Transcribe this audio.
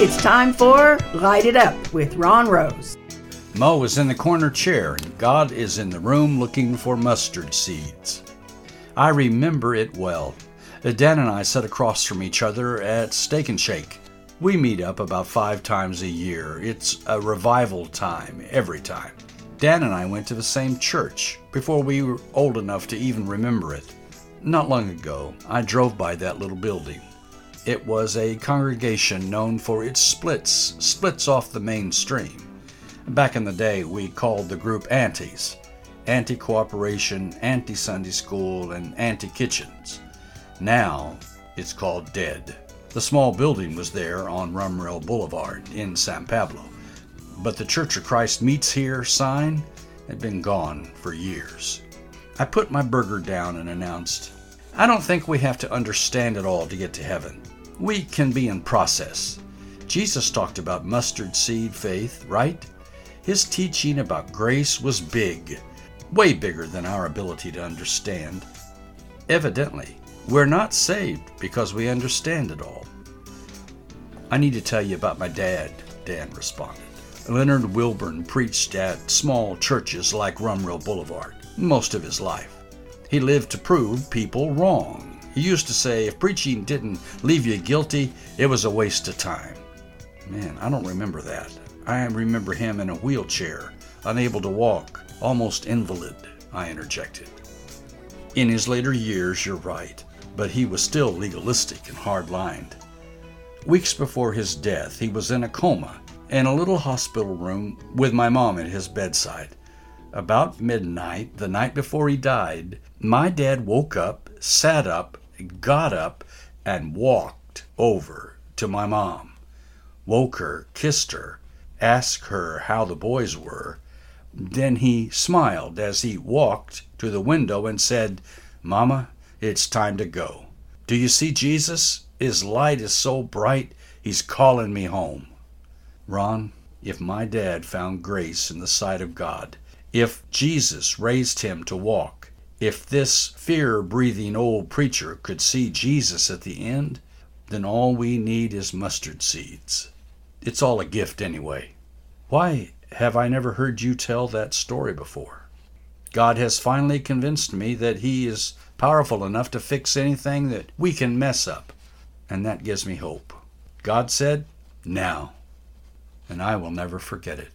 It's time for Light It Up with Ron Rose. Mo is in the corner chair, and God is in the room looking for mustard seeds. I remember it well. Dan and I sat across from each other at Steak and Shake. We meet up about five times a year. It's a revival time every time. Dan and I went to the same church before we were old enough to even remember it. Not long ago, I drove by that little building. It was a congregation known for its splits, splits off the mainstream. Back in the day, we called the group Antis Anti Cooperation, Anti Sunday School, and Anti Kitchens. Now, it's called Dead. The small building was there on Rumrell Boulevard in San Pablo, but the Church of Christ Meets Here sign had been gone for years. I put my burger down and announced, I don't think we have to understand it all to get to heaven. We can be in process. Jesus talked about mustard seed faith, right? His teaching about grace was big, way bigger than our ability to understand. Evidently, we're not saved because we understand it all. I need to tell you about my dad, Dan responded. Leonard Wilburn preached at small churches like Rumrell Boulevard most of his life. He lived to prove people wrong. He used to say if preaching didn't leave you guilty, it was a waste of time. Man, I don't remember that. I remember him in a wheelchair, unable to walk, almost invalid, I interjected. In his later years, you're right but he was still legalistic and hard lined. Weeks before his death, he was in a coma in a little hospital room with my mom at his bedside. About midnight, the night before he died, my dad woke up, sat up, got up, and walked over to my mom. Woke her, kissed her, asked her how the boys were. Then he smiled as he walked to the window and said, Mama, it's time to go. Do you see Jesus? His light is so bright, he's calling me home. Ron, if my dad found grace in the sight of God, if Jesus raised him to walk, if this fear breathing old preacher could see Jesus at the end, then all we need is mustard seeds. It's all a gift anyway. Why have I never heard you tell that story before? God has finally convinced me that He is powerful enough to fix anything that we can mess up, and that gives me hope. God said, Now, and I will never forget it.